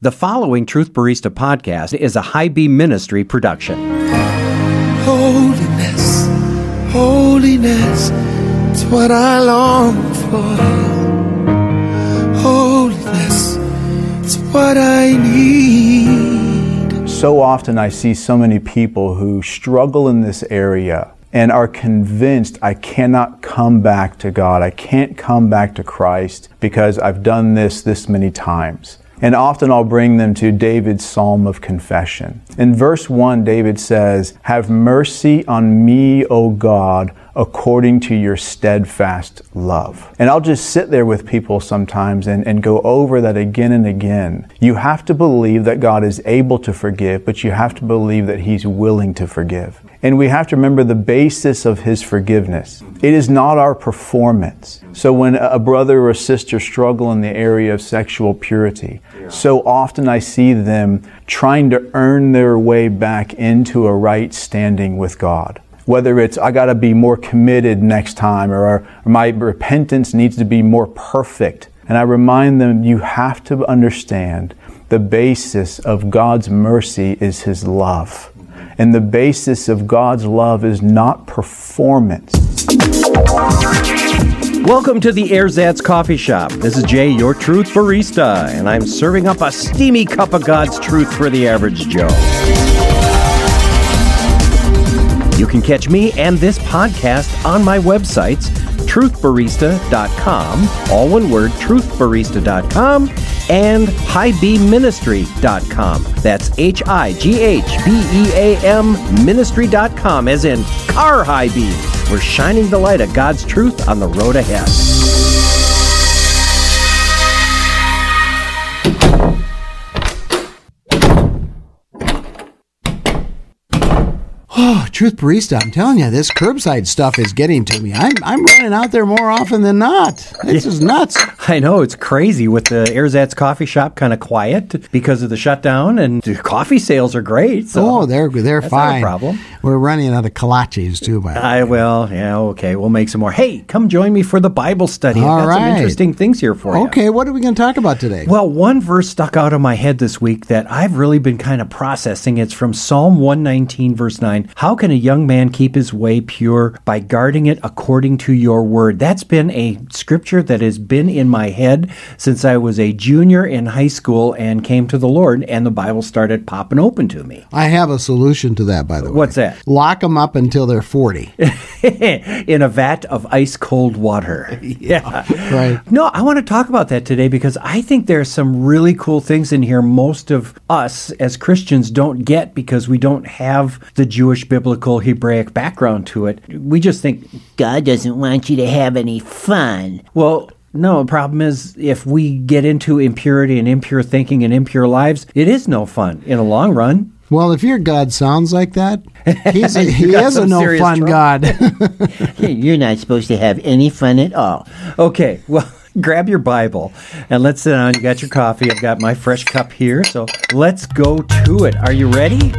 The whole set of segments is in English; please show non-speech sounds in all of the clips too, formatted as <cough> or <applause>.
The following Truth Barista podcast is a High Beam Ministry production. Holiness, holiness, it's what I long for. Holiness, it's what I need. So often I see so many people who struggle in this area and are convinced I cannot come back to God. I can't come back to Christ because I've done this this many times. And often I'll bring them to David's Psalm of Confession. In verse 1, David says, Have mercy on me, O God, according to your steadfast love. And I'll just sit there with people sometimes and, and go over that again and again. You have to believe that God is able to forgive, but you have to believe that He's willing to forgive. And we have to remember the basis of His forgiveness. It is not our performance. So when a brother or a sister struggle in the area of sexual purity, so often I see them trying to earn their way back into a right standing with God whether it's I got to be more committed next time or, or, my repentance needs to be more perfect. And I remind them you have to understand the basis of God's mercy is His love. And the basis of God's love is not performance. Welcome to the Ersatz Coffee Shop. This is Jay, your truth barista, and I'm serving up a steamy cup of God's truth for the average Joe. You can catch me and this podcast on my websites, truthbarista.com, all one word, truthbarista.com, and highbeamministry.com. That's H I G H B E A M ministry.com, as in car high beam. We're shining the light of God's truth on the road ahead. Truth Barista, I'm telling you, this curbside stuff is getting to me. I'm, I'm running out there more often than not. This is nuts. <laughs> I know it's crazy with the Ersatz coffee shop kind of quiet because of the shutdown, and the coffee sales are great. So oh, they're they're that's not a fine. problem. We're running out of kolaches too, by the way. I will. Yeah, okay. We'll make some more. Hey, come join me for the Bible study. All I've got some interesting things here for you. Okay, what are we going to talk about today? Well, one verse stuck out of my head this week that I've really been kind of processing. It's from Psalm 119, verse 9. How can a young man keep his way pure? By guarding it according to your word. That's been a scripture that has been in my head since I was a junior in high school and came to the Lord, and the Bible started popping open to me. I have a solution to that, by the way. What's that? Lock them up until they're 40. <laughs> in a vat of ice cold water. <laughs> yeah. Right. No, I want to talk about that today because I think there's some really cool things in here most of us as Christians don't get because we don't have the Jewish biblical Hebraic background to it. We just think, God doesn't want you to have any fun. well, no, the problem is if we get into impurity and impure thinking and impure lives, it is no fun in the long run. Well, if your God sounds like that, <laughs> he's a, he is a no fun trouble. God. <laughs> <laughs> You're not supposed to have any fun at all. Okay, well, grab your Bible and let's sit down. You got your coffee. I've got my fresh cup here. So let's go to it. Are you ready?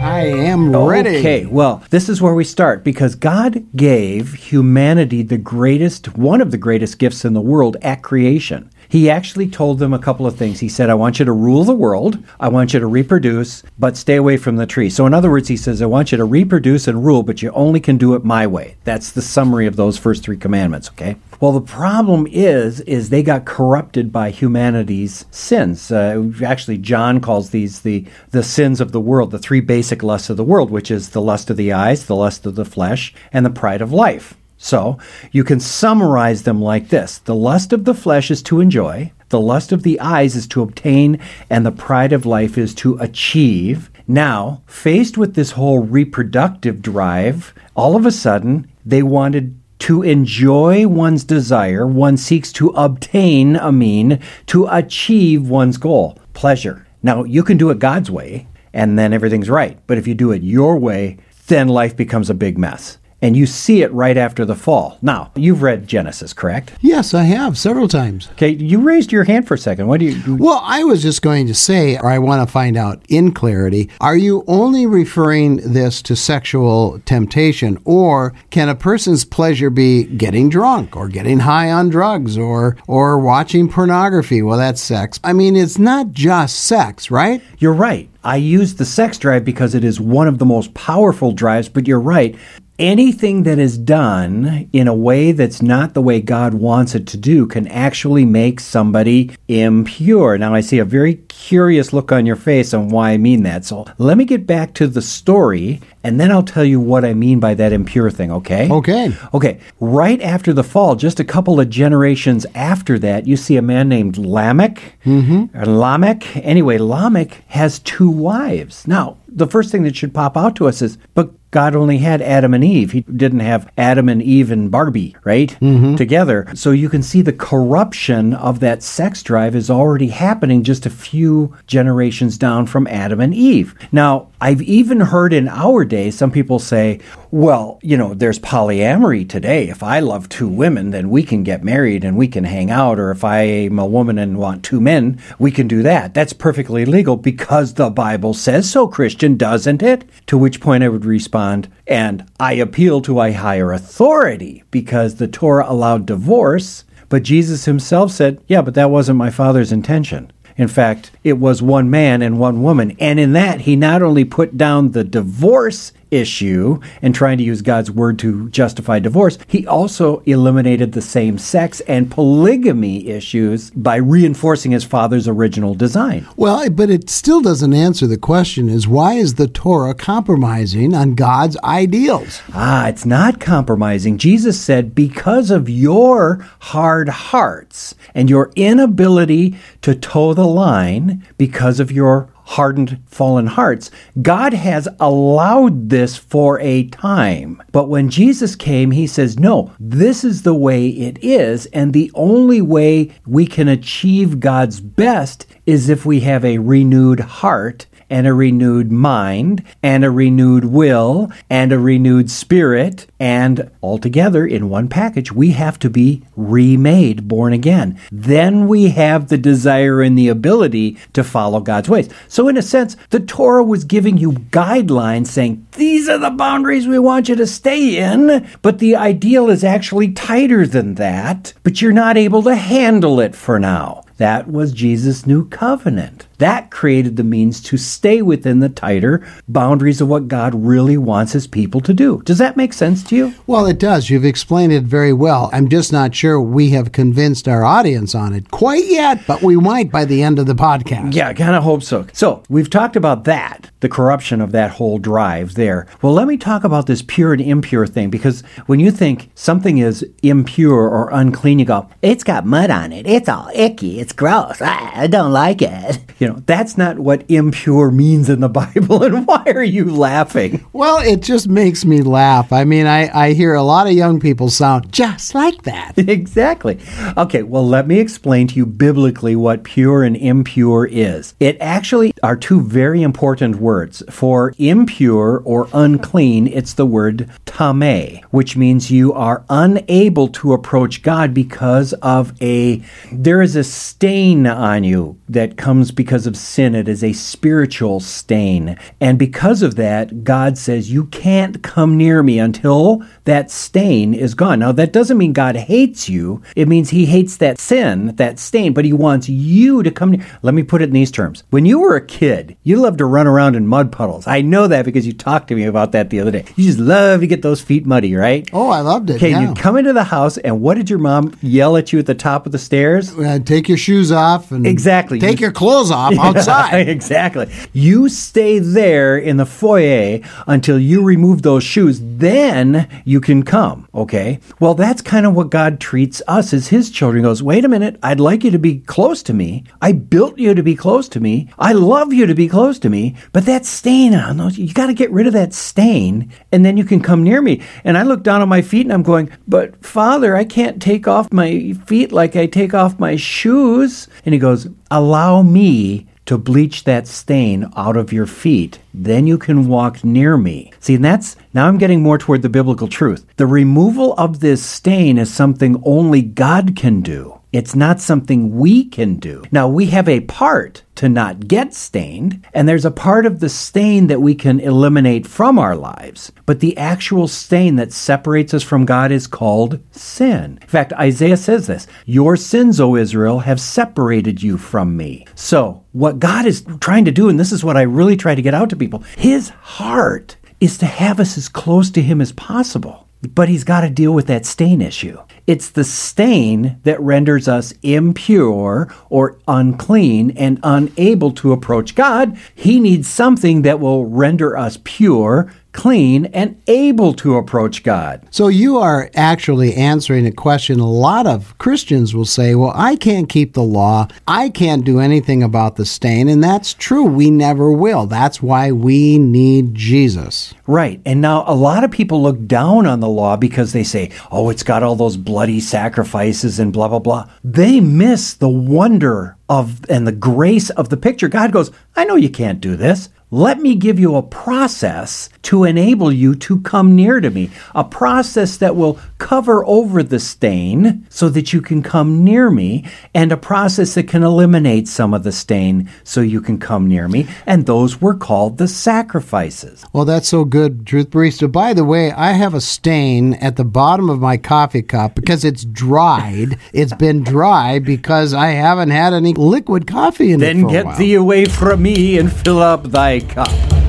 I am ready. Okay, well, this is where we start because God gave humanity the greatest, one of the greatest gifts in the world at creation. He actually told them a couple of things. He said, I want you to rule the world, I want you to reproduce, but stay away from the tree. So, in other words, he says, I want you to reproduce and rule, but you only can do it my way. That's the summary of those first three commandments, okay? Well, the problem is, is they got corrupted by humanity's sins. Uh, actually, John calls these the the sins of the world, the three basic lusts of the world, which is the lust of the eyes, the lust of the flesh, and the pride of life. So you can summarize them like this: the lust of the flesh is to enjoy, the lust of the eyes is to obtain, and the pride of life is to achieve. Now, faced with this whole reproductive drive, all of a sudden they wanted to enjoy one's desire, one seeks to obtain a mean to achieve one's goal, pleasure. Now, you can do it God's way, and then everything's right. But if you do it your way, then life becomes a big mess. And you see it right after the fall. Now, you've read Genesis, correct? Yes, I have several times. Okay, you raised your hand for a second. What do you. Well, I was just going to say, or I want to find out in clarity, are you only referring this to sexual temptation, or can a person's pleasure be getting drunk, or getting high on drugs, or or watching pornography? Well, that's sex. I mean, it's not just sex, right? You're right. I use the sex drive because it is one of the most powerful drives, but you're right. Anything that is done in a way that's not the way God wants it to do can actually make somebody impure. Now, I see a very curious look on your face on why I mean that. So let me get back to the story and then I'll tell you what I mean by that impure thing, okay? Okay. Okay. Right after the fall, just a couple of generations after that, you see a man named Lamech. Mm-hmm. Lamech. Anyway, Lamech has two wives. Now, the first thing that should pop out to us is, but God only had Adam and Eve. He didn't have Adam and Eve and Barbie, right? Mm-hmm. Together. So you can see the corruption of that sex drive is already happening just a few generations down from Adam and Eve. Now, I've even heard in our day some people say, well, you know, there's polyamory today. If I love two women, then we can get married and we can hang out. Or if I am a woman and want two men, we can do that. That's perfectly legal because the Bible says so, Christian, doesn't it? To which point I would respond, and I appeal to a higher authority because the Torah allowed divorce, but Jesus himself said, yeah, but that wasn't my father's intention. In fact, it was one man and one woman. And in that, he not only put down the divorce issue and trying to use God's word to justify divorce, he also eliminated the same sex and polygamy issues by reinforcing his father's original design. Well, but it still doesn't answer the question is why is the Torah compromising on God's ideals? Ah, it's not compromising. Jesus said, because of your hard hearts and your inability to toe the line because of your hardened, fallen hearts. God has allowed this for a time. But when Jesus came, he says, No, this is the way it is. And the only way we can achieve God's best is if we have a renewed heart and a renewed mind and a renewed will and a renewed spirit. And altogether in one package, we have to be remade, born again. Then we have the desire and the ability to follow God's ways. So, in a sense, the Torah was giving you guidelines saying, these are the boundaries we want you to stay in, but the ideal is actually tighter than that, but you're not able to handle it for now. That was Jesus' new covenant. That created the means to stay within the tighter boundaries of what God really wants his people to do. Does that make sense to you? Well, it does. You've explained it very well. I'm just not sure we have convinced our audience on it quite yet, but we might by the end of the podcast. Yeah, I kind of hope so. So, we've talked about that, the corruption of that whole drive there. Well, let me talk about this pure and impure thing because when you think something is impure or unclean, you go, It's got mud on it. It's all icky. It's gross. I, I don't like it. <laughs> you know, that's not what impure means in the <laughs> Bible. And why are you laughing? Well, it just makes me laugh. I mean, I, I hear a lot of young people sound just like that. <laughs> exactly. Okay, well, let me explain to you biblically what pure and impure is. It actually are two very important words. For impure or unclean, it's the word tame, which means you are unable to approach God because of a, there is a stain on you that comes because of sin. It is a spiritual stain. And because of that, God says, you can't come near me until that stain is gone. Now, that doesn't mean God hates you. It means he hates that sin, that stain, but he wants you to come near. Let me put it in these terms. When you were a kid, you loved to run around in mud puddles. I know that because you talked to me about that the other day. You just love to get those feet muddy, right? Oh, I loved it. Okay, yeah. you come into the house, and what did your mom yell at you at the top of the stairs? Uh, take your shoes off and Exactly. take You- your clothes off <laughs> outside. exactly. You stay there in the foyer until you remove those shoes. Then you can come. Okay. Well, that's kind of what God treats us as His children. He goes, wait a minute. I'd like you to be close to me. I built you to be close to me. I love you to be close to me. But that stain on those, you got to get rid of that stain, and then you can come near me. And I look down at my feet and I'm going, but Father, I can't take off my feet like I take off my shoes. And He goes, allow me to bleach that stain out of your feet. Then you can walk near me. See, and that's now I'm getting more toward the biblical truth. The removal of this stain is something only God can do. It's not something we can do. Now, we have a part to not get stained, and there's a part of the stain that we can eliminate from our lives. But the actual stain that separates us from God is called sin. In fact, Isaiah says this Your sins, O Israel, have separated you from me. So, what God is trying to do, and this is what I really try to get out to people, His heart is to have us as close to Him as possible. But he's got to deal with that stain issue. It's the stain that renders us impure or unclean and unable to approach God. He needs something that will render us pure, clean, and able to approach God. So you are actually answering a question a lot of Christians will say, well, I can't keep the law. I can't do anything about the stain. And that's true. We never will. That's why we need Jesus. Right. And now a lot of people look down on the law because they say, oh, it's got all those bloody sacrifices and blah, blah, blah. They miss the wonder of and the grace of the picture. God goes, I know you can't do this. Let me give you a process to enable you to come near to me, a process that will cover over the stain so that you can come near me, and a process that can eliminate some of the stain so you can come near me. And those were called the sacrifices. Well, that's so good, Truth Barista. By the way, I have a stain at the bottom of my coffee cup because it's dried. it's been dry because I haven't had any liquid coffee in then it a get thee away from me and fill up thy cup.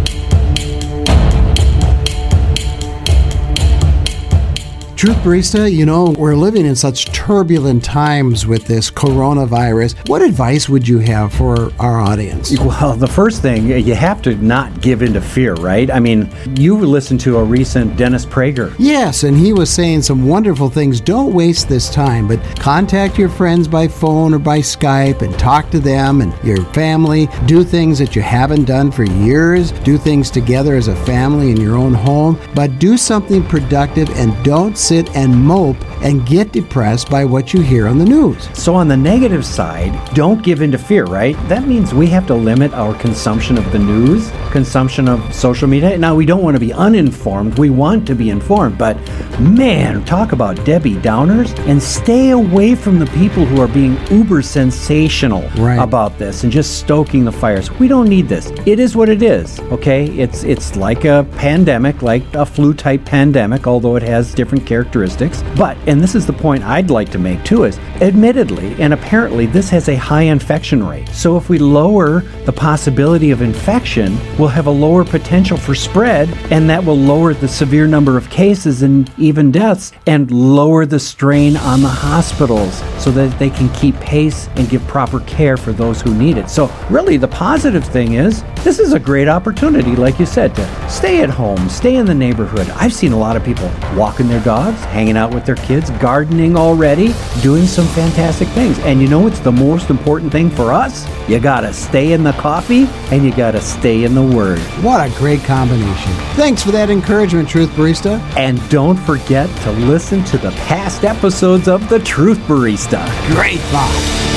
Truth Barista, you know, we're living in such turbulent times with this coronavirus. What advice would you have for our audience? Well, the first thing, you have to not give in to fear, right? I mean, you listened to a recent Dennis Prager. Yes, and he was saying some wonderful things. Don't waste this time, but contact your friends by phone or by Skype and talk to them and your family. Do things that you haven't done for years. Do things together as a family in your own home, but do something productive and don't sit and mope and get depressed by what you hear on the news. So, on the negative side, don't give in to fear, right? That means we have to limit our consumption of the news, consumption of social media. Now, we don't want to be uninformed. We want to be informed, but man, talk about Debbie Downers and stay away from the people who are being uber sensational Right. about this and just stoking the fires. We don't need this. It is what it is, okay? It's it's like a pandemic, like a flu type pandemic, although it has different characteristics. But and this is the point I'd like to make too is admittedly and apparently this has a high infection rate. So if we lower the possibility of infection, we'll have a lower potential for spread and that will lower the severe number of cases and even deaths and lower the strain on the hospitals so that they can keep pace and give proper care for those who need it. So really the positive thing is this is a great opportunity like you said to stay at home, stay in the neighborhood. I've seen a lot of people walking their dogs, hanging out with their kids, gardening already, doing some fantastic things. And you know what's the most important thing for us? You got to stay in the coffee and you got to stay in the word. What a great combination. Thanks for that encouragement, Truth Barista. And don't forget to listen to the past episodes of The Truth Barista. Great thought.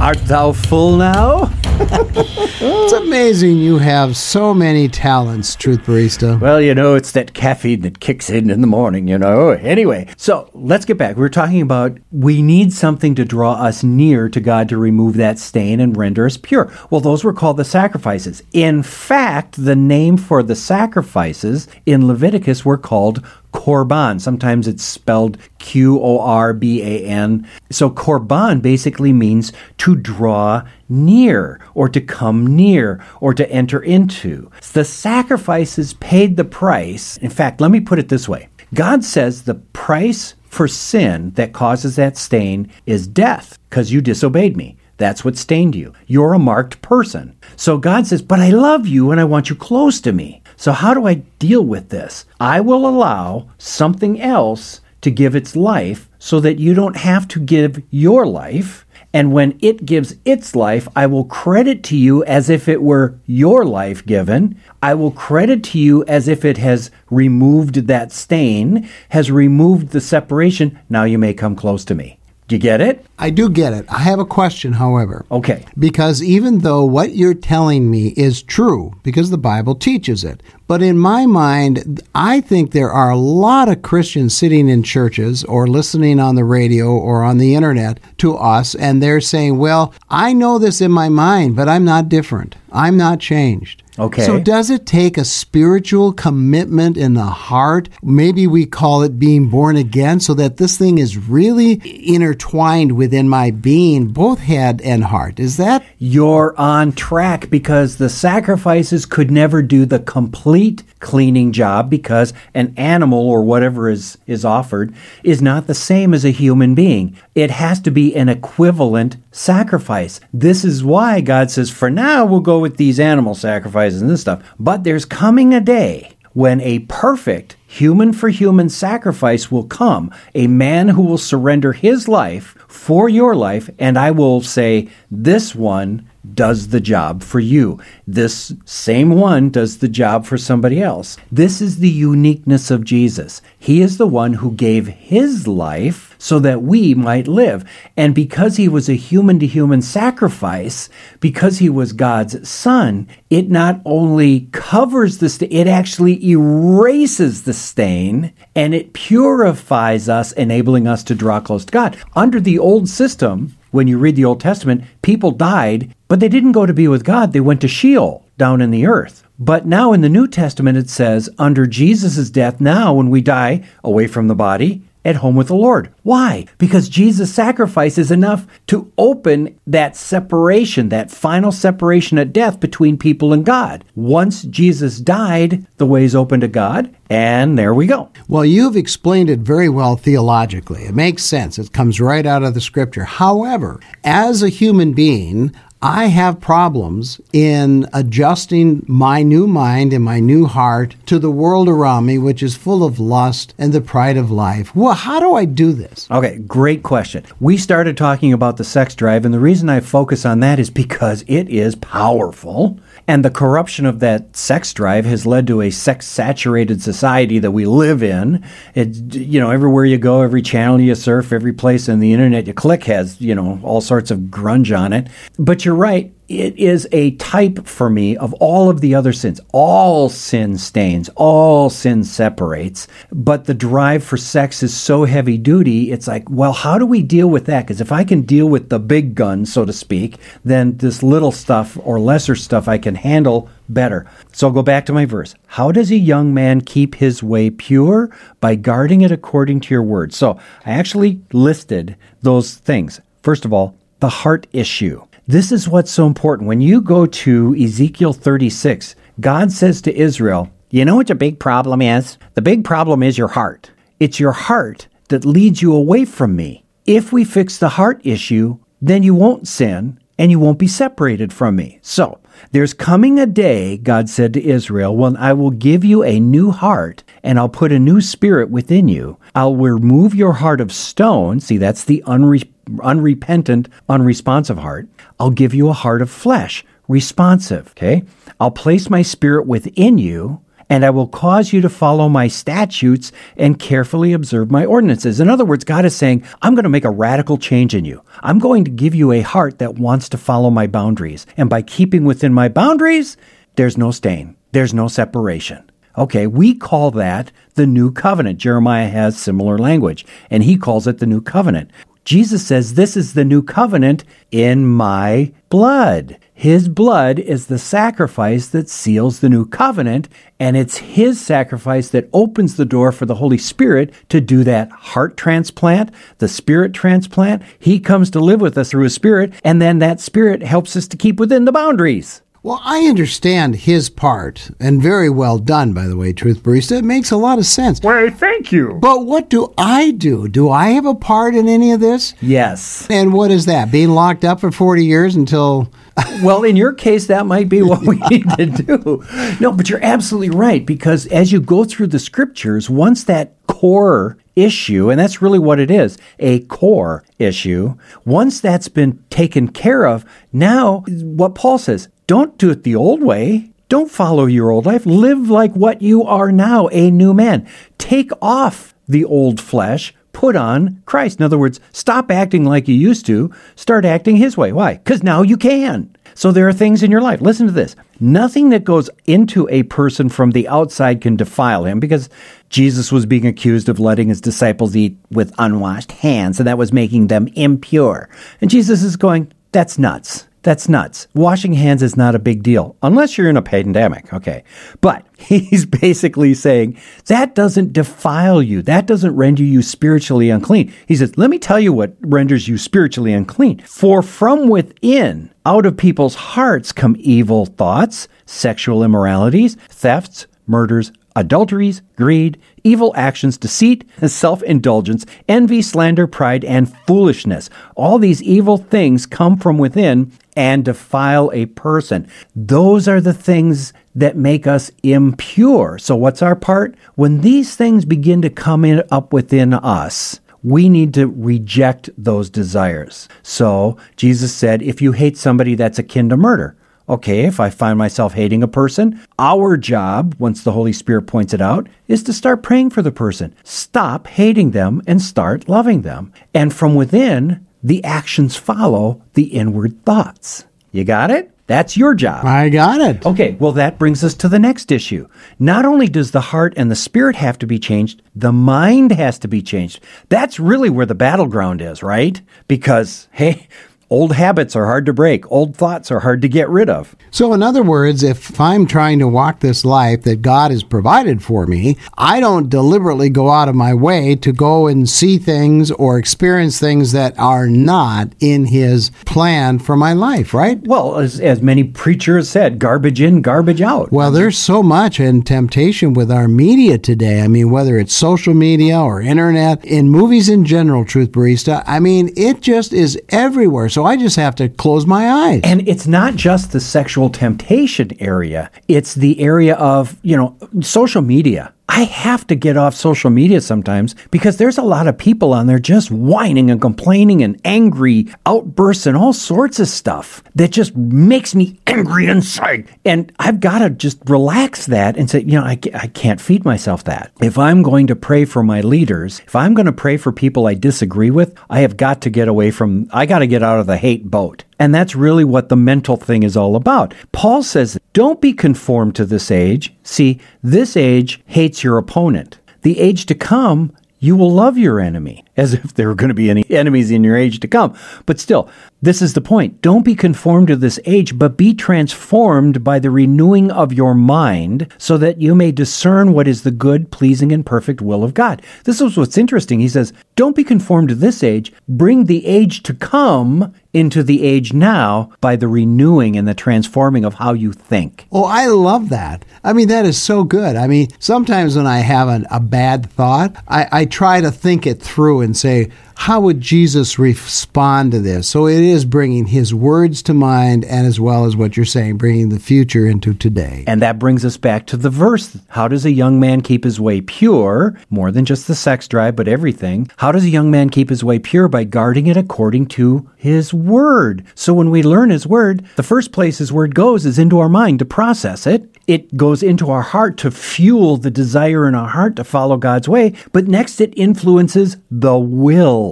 Art thou full now? It's amazing you have so many talents, Truth Barista. Well, you know, it's that caffeine that kicks in in the morning, you know. Anyway, so let's get back. We're talking about we need something to draw us near to God to remove that stain and render us pure. Well, those were called the sacrifices. In fact, the name for the sacrifices in Leviticus were called korban. Sometimes it's spelled Q O R B A N. So korban basically means to draw near or to come near or to enter into. The sacrifices paid the price. In fact, let me put it this way God says the price for sin that causes that stain is death because you disobeyed me. That's what stained you. You're a marked person. So God says, But I love you and I want you close to me. So, how do I deal with this? I will allow something else to give its life so that you don't have to give your life. And when it gives its life, I will credit to you as if it were your life given. I will credit to you as if it has removed that stain, has removed the separation. Now you may come close to me. Do you get it? I do get it. I have a question, however. Okay. Because even though what you're telling me is true, because the Bible teaches it, but in my mind, I think there are a lot of Christians sitting in churches or listening on the radio or on the internet to us, and they're saying, Well, I know this in my mind, but I'm not different. I'm not changed. Okay. So, does it take a spiritual commitment in the heart? Maybe we call it being born again, so that this thing is really intertwined within my being, both head and heart. Is that? You're on track because the sacrifices could never do the complete cleaning job because an animal or whatever is, is offered is not the same as a human being. It has to be an equivalent sacrifice. This is why God says, for now, we'll go with these animal sacrifices and this stuff. But there's coming a day when a perfect human for human sacrifice will come, a man who will surrender his life for your life, and I will say, This one does the job for you. This same one does the job for somebody else. This is the uniqueness of Jesus. He is the one who gave his life so that we might live. And because he was a human to human sacrifice, because he was God's son, it not only covers the stain, it actually erases the stain and it purifies us, enabling us to draw close to God. Under the old system, when you read the Old Testament, people died, but they didn't go to be with God. They went to Sheol down in the earth. But now in the New Testament, it says, under Jesus' death, now when we die away from the body, at home with the Lord. Why? Because Jesus' sacrifice is enough to open that separation, that final separation at death between people and God. Once Jesus died, the way is open to God, and there we go. Well, you've explained it very well theologically. It makes sense. It comes right out of the scripture. However, as a human being, I have problems in adjusting my new mind and my new heart to the world around me, which is full of lust and the pride of life. Well, how do I do this? Okay, great question. We started talking about the sex drive, and the reason I focus on that is because it is powerful. And the corruption of that sex drive has led to a sex saturated society that we live in. It, you know, everywhere you go, every channel you surf, every place on the internet you click has, you know, all sorts of grunge on it. But you're right it is a type for me of all of the other sins. All sin stains, all sin separates, but the drive for sex is so heavy duty. It's like, well, how do we deal with that? Because if I can deal with the big gun, so to speak, then this little stuff or lesser stuff I can handle better. So I'll go back to my verse. How does a young man keep his way pure? By guarding it according to your word. So I actually listed those things. First of all, the heart issue. This is what's so important. When you go to Ezekiel 36, God says to Israel, You know what your big problem is? The big problem is your heart. It's your heart that leads you away from me. If we fix the heart issue, then you won't sin and you won't be separated from me. So, there's coming a day, God said to Israel, when I will give you a new heart and I'll put a new spirit within you. I'll remove your heart of stone. See, that's the unre- unrepentant, unresponsive heart. I'll give you a heart of flesh, responsive. Okay. I'll place my spirit within you and I will cause you to follow my statutes and carefully observe my ordinances. In other words, God is saying, I'm going to make a radical change in you. I'm going to give you a heart that wants to follow my boundaries. And by keeping within my boundaries, there's no stain, there's no separation. Okay, we call that the new covenant. Jeremiah has similar language, and he calls it the new covenant. Jesus says, This is the new covenant in my blood. His blood is the sacrifice that seals the new covenant, and it's His sacrifice that opens the door for the Holy Spirit to do that heart transplant, the spirit transplant. He comes to live with us through His Spirit, and then that Spirit helps us to keep within the boundaries. Well, I understand his part, and very well done, by the way, Truth Barista. It makes a lot of sense. Why, thank you. But what do I do? Do I have a part in any of this? Yes. And what is that? Being locked up for 40 years until. <laughs> well, in your case, that might be what we <laughs> need to do. No, but you're absolutely right, because as you go through the scriptures, once that core issue, and that's really what it is a core issue. Once that's been taken care of, now what Paul says, don't do it the old way. Don't follow your old life. Live like what you are now, a new man. Take off the old flesh, put on Christ. In other words, stop acting like you used to, start acting his way. Why? Because now you can. So there are things in your life. Listen to this. Nothing that goes into a person from the outside can defile him because Jesus was being accused of letting his disciples eat with unwashed hands, and that was making them impure. And Jesus is going, that's nuts. That's nuts. Washing hands is not a big deal, unless you're in a pandemic, okay? But <laughs> he's basically saying that doesn't defile you. That doesn't render you spiritually unclean. He says, let me tell you what renders you spiritually unclean. For from within, out of people's hearts come evil thoughts, sexual immoralities, thefts, murders, adulteries, greed, evil actions, deceit, self indulgence, envy, slander, pride, and foolishness. All these evil things come from within and defile a person. Those are the things that make us impure. So, what's our part? When these things begin to come in up within us, we need to reject those desires. So, Jesus said, if you hate somebody, that's akin to murder. Okay, if I find myself hating a person, our job, once the Holy Spirit points it out, is to start praying for the person. Stop hating them and start loving them. And from within, the actions follow the inward thoughts. You got it? That's your job. I got it. Okay, well, that brings us to the next issue. Not only does the heart and the spirit have to be changed, the mind has to be changed. That's really where the battleground is, right? Because, hey, Old habits are hard to break. Old thoughts are hard to get rid of. So, in other words, if I'm trying to walk this life that God has provided for me, I don't deliberately go out of my way to go and see things or experience things that are not in His plan for my life, right? Well, as, as many preachers said, garbage in, garbage out. Well, there's so much in temptation with our media today. I mean, whether it's social media or internet, in movies in general, Truth Barista, I mean, it just is everywhere. So I just have to close my eyes. And it's not just the sexual temptation area, it's the area of, you know, social media. I have to get off social media sometimes because there's a lot of people on there just whining and complaining and angry outbursts and all sorts of stuff that just makes me angry inside. And I've got to just relax that and say, you know, I, I can't feed myself that. If I'm going to pray for my leaders, if I'm going to pray for people I disagree with, I have got to get away from, I got to get out of the hate boat. And that's really what the mental thing is all about. Paul says, don't be conformed to this age. See, this age hates your opponent. The age to come, you will love your enemy, as if there were going to be any enemies in your age to come. But still, this is the point. Don't be conformed to this age, but be transformed by the renewing of your mind so that you may discern what is the good, pleasing, and perfect will of God. This is what's interesting. He says, Don't be conformed to this age, bring the age to come into the age now by the renewing and the transforming of how you think. Oh, I love that. I mean, that is so good. I mean, sometimes when I have an, a bad thought, I, I try to think it through and say, how would Jesus respond to this? So it is bringing his words to mind and as well as what you're saying, bringing the future into today. And that brings us back to the verse. How does a young man keep his way pure? More than just the sex drive, but everything. How does a young man keep his way pure? By guarding it according to his word. So when we learn his word, the first place his word goes is into our mind to process it. It goes into our heart to fuel the desire in our heart to follow God's way. But next, it influences the will.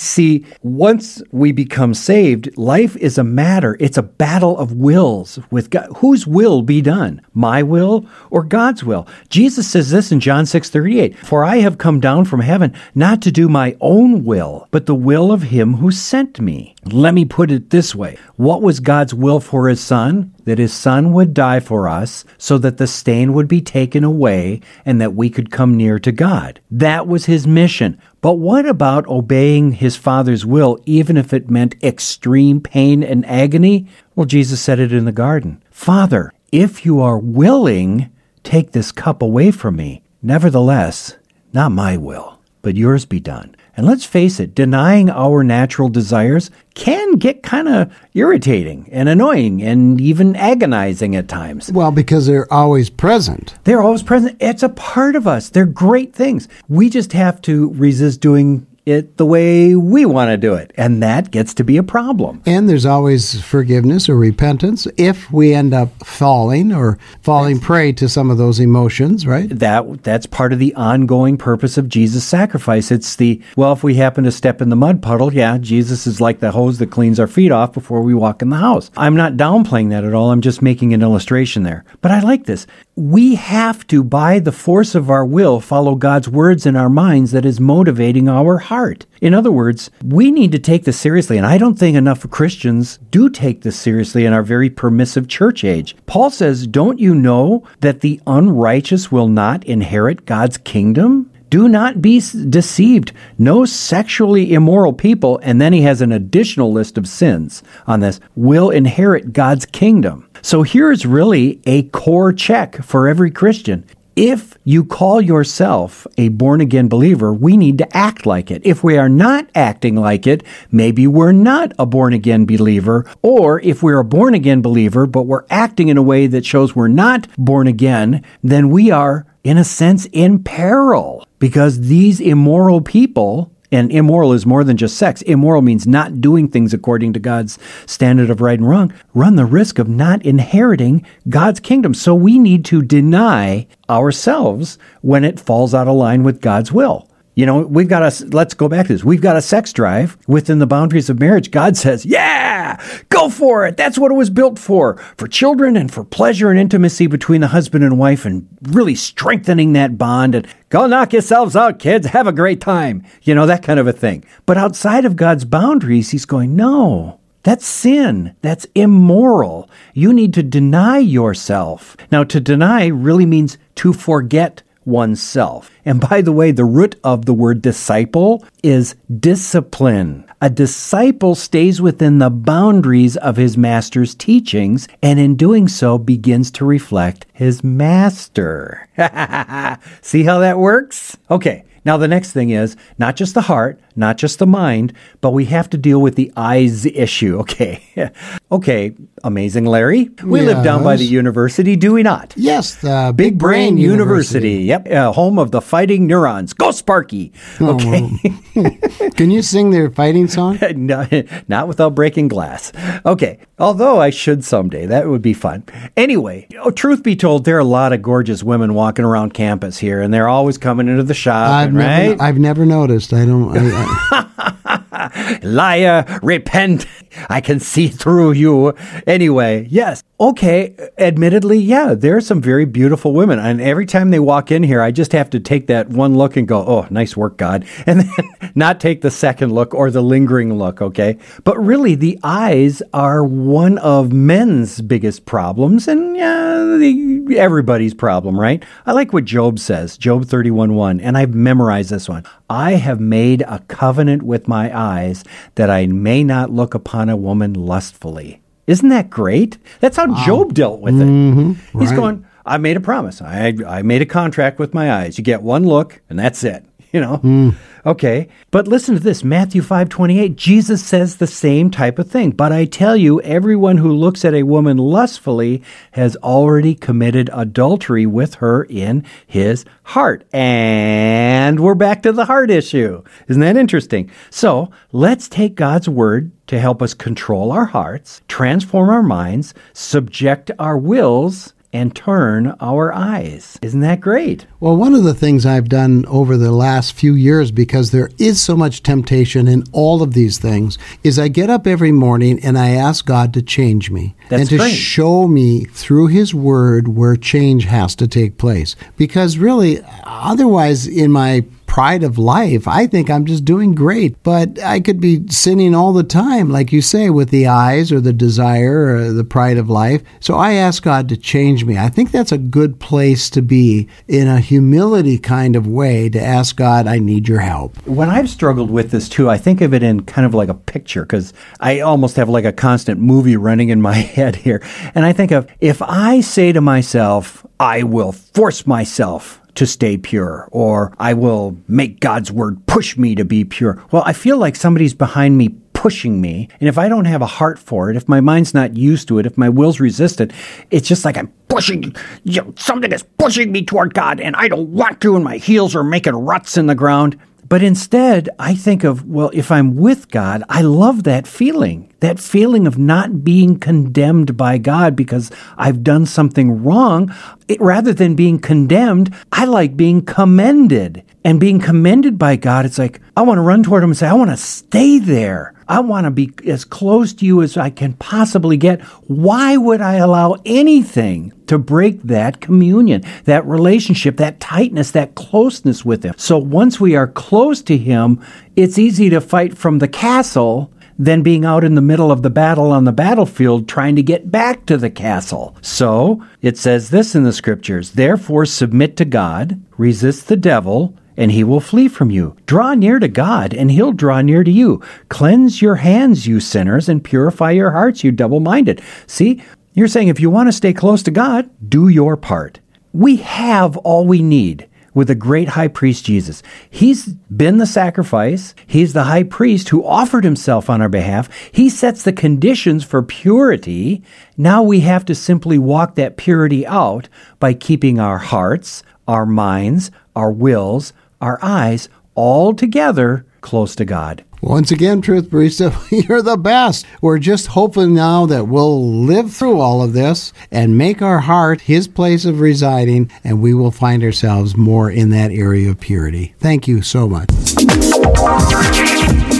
See, once we become saved, life is a matter. It's a battle of wills with God. Whose will be done? My will or God's will? Jesus says this in John 6 38 For I have come down from heaven not to do my own will, but the will of him who sent me. Let me put it this way What was God's will for his son? That his son would die for us so that the stain would be taken away and that we could come near to God. That was his mission. But what about obeying his father's will, even if it meant extreme pain and agony? Well, Jesus said it in the garden Father, if you are willing, take this cup away from me. Nevertheless, not my will, but yours be done. And let's face it, denying our natural desires can get kind of irritating and annoying and even agonizing at times. Well, because they're always present. They're always present. It's a part of us. They're great things. We just have to resist doing it the way we want to do it. And that gets to be a problem. And there's always forgiveness or repentance if we end up falling or falling prey to some of those emotions, right? That that's part of the ongoing purpose of Jesus' sacrifice. It's the well, if we happen to step in the mud puddle, yeah, Jesus is like the hose that cleans our feet off before we walk in the house. I'm not downplaying that at all. I'm just making an illustration there. But I like this. We have to, by the force of our will, follow God's words in our minds that is motivating our heart. In other words, we need to take this seriously, and I don't think enough Christians do take this seriously in our very permissive church age. Paul says, Don't you know that the unrighteous will not inherit God's kingdom? Do not be deceived. No sexually immoral people, and then he has an additional list of sins on this, will inherit God's kingdom. So here's really a core check for every Christian. If you call yourself a born again believer, we need to act like it. If we are not acting like it, maybe we're not a born again believer. Or if we're a born again believer, but we're acting in a way that shows we're not born again, then we are, in a sense, in peril because these immoral people and immoral is more than just sex. Immoral means not doing things according to God's standard of right and wrong. Run the risk of not inheriting God's kingdom. So we need to deny ourselves when it falls out of line with God's will. You know, we've got a, let's go back to this. We've got a sex drive within the boundaries of marriage. God says, yeah, go for it. That's what it was built for, for children and for pleasure and intimacy between the husband and wife and really strengthening that bond and go knock yourselves out, kids. Have a great time. You know, that kind of a thing. But outside of God's boundaries, he's going, no, that's sin. That's immoral. You need to deny yourself. Now, to deny really means to forget oneself. And by the way, the root of the word disciple is discipline. A disciple stays within the boundaries of his master's teachings and in doing so begins to reflect his master. <laughs> See how that works? Okay. Now, the next thing is not just the heart, not just the mind, but we have to deal with the eyes issue. <laughs> Okay. okay. Amazing, Larry. We live down by the university, do we not? Yes, the Big Brain University. Yep. Uh, home of the fighting neurons. Go Sparky. Okay. <laughs> Can you sing their fighting song? <laughs> no, not without breaking glass. Okay. Although I should someday. That would be fun. Anyway, oh, truth be told, there are a lot of gorgeous women walking around campus here, and they're always coming into the shop, I've right? never, I've never noticed. I don't. I, <laughs> Liar, repent. I can see through you. Anyway, yes. Okay. Admittedly, yeah, there are some very beautiful women. And every time they walk in here, I just have to take that one look and go, oh, nice work, God. <laughs> And then not take the second look or the lingering look, okay? But really, the eyes are one of men's biggest problems. And yeah, the, everybody's problem, right? I like what Job says, Job 31 1, and I've memorized this one. I have made a covenant with my eyes that I may not look upon a woman lustfully. Isn't that great? That's how Job dealt with it. He's Mm-hmm. right. going, I made a promise. I, I made a contract with my eyes. You get one look, and that's it. <laughs> You know? Mm. Okay. But listen to this Matthew five twenty eight. Jesus says the same type of thing. But I tell you, everyone who looks at a woman lustfully has already committed adultery with her in his heart. And we're back to the heart issue. Isn't that interesting? So let's take God's word to help us control our hearts, transform our minds, subject our wills, and turn our eyes. Isn't that great? Well, one of the things I've done over the last few years, because there is so much temptation in all of these things, is I get up every morning and I ask God to change me That's and to great. show me through His Word where change has to take place. Because really, otherwise, in my pride of life, I think I'm just doing great. But I could be sinning all the time, like you say, with the eyes or the desire or the pride of life. So I ask God to change me. I think that's a good place to be in a humility kind of way to ask God, I need your help. When I've struggled with this too, I think of it in kind of like a picture because I almost have like a constant movie running in my <laughs> head here. And I think of if I say to myself, I will force myself to stay pure, or I will make God's word push me to be pure. Well, I feel like somebody's behind me pushing me. And if I don't have a heart for it, if my mind's not used to it, if my will's resistant, it's just like I'm pushing, you know, something is pushing me toward God and I don't want to, and my heels are making ruts in the ground. But instead, I think of, well, if I'm with God, I love that feeling. That feeling of not being condemned by God because I've done something wrong. It, rather than being condemned, I like being commended. And being commended by God, it's like, I want to run toward Him and say, I want to stay there. I want to be as close to you as I can possibly get. Why would I allow anything to break that communion, that relationship, that tightness, that closeness with Him? So once we are close to Him, it's easy to fight from the castle than being out in the middle of the battle on the battlefield trying to get back to the castle. So it says this in the scriptures Therefore, submit to God, resist the devil and he will flee from you. Draw near to God, and he'll draw near to you. Cleanse your hands, you sinners, and purify your hearts, you double minded. See, you're saying if you want to stay close to God, do your part. We have all we need with the great high priest Jesus. He's been the sacrifice. He's the high priest who offered himself on our behalf. He sets the conditions for purity. Now we have to simply walk that purity out by keeping our hearts, our minds, our wills, our eyes all together close to God. Once again, Truth Barista, <laughs> you're the best. We're just hoping now that we'll live through all of this and make our heart his place of residing, and we will find ourselves more in that area of purity. Thank you so much.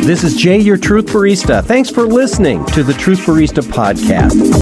This is Jay, your Truth Barista. Thanks for listening to the Truth Barista podcast.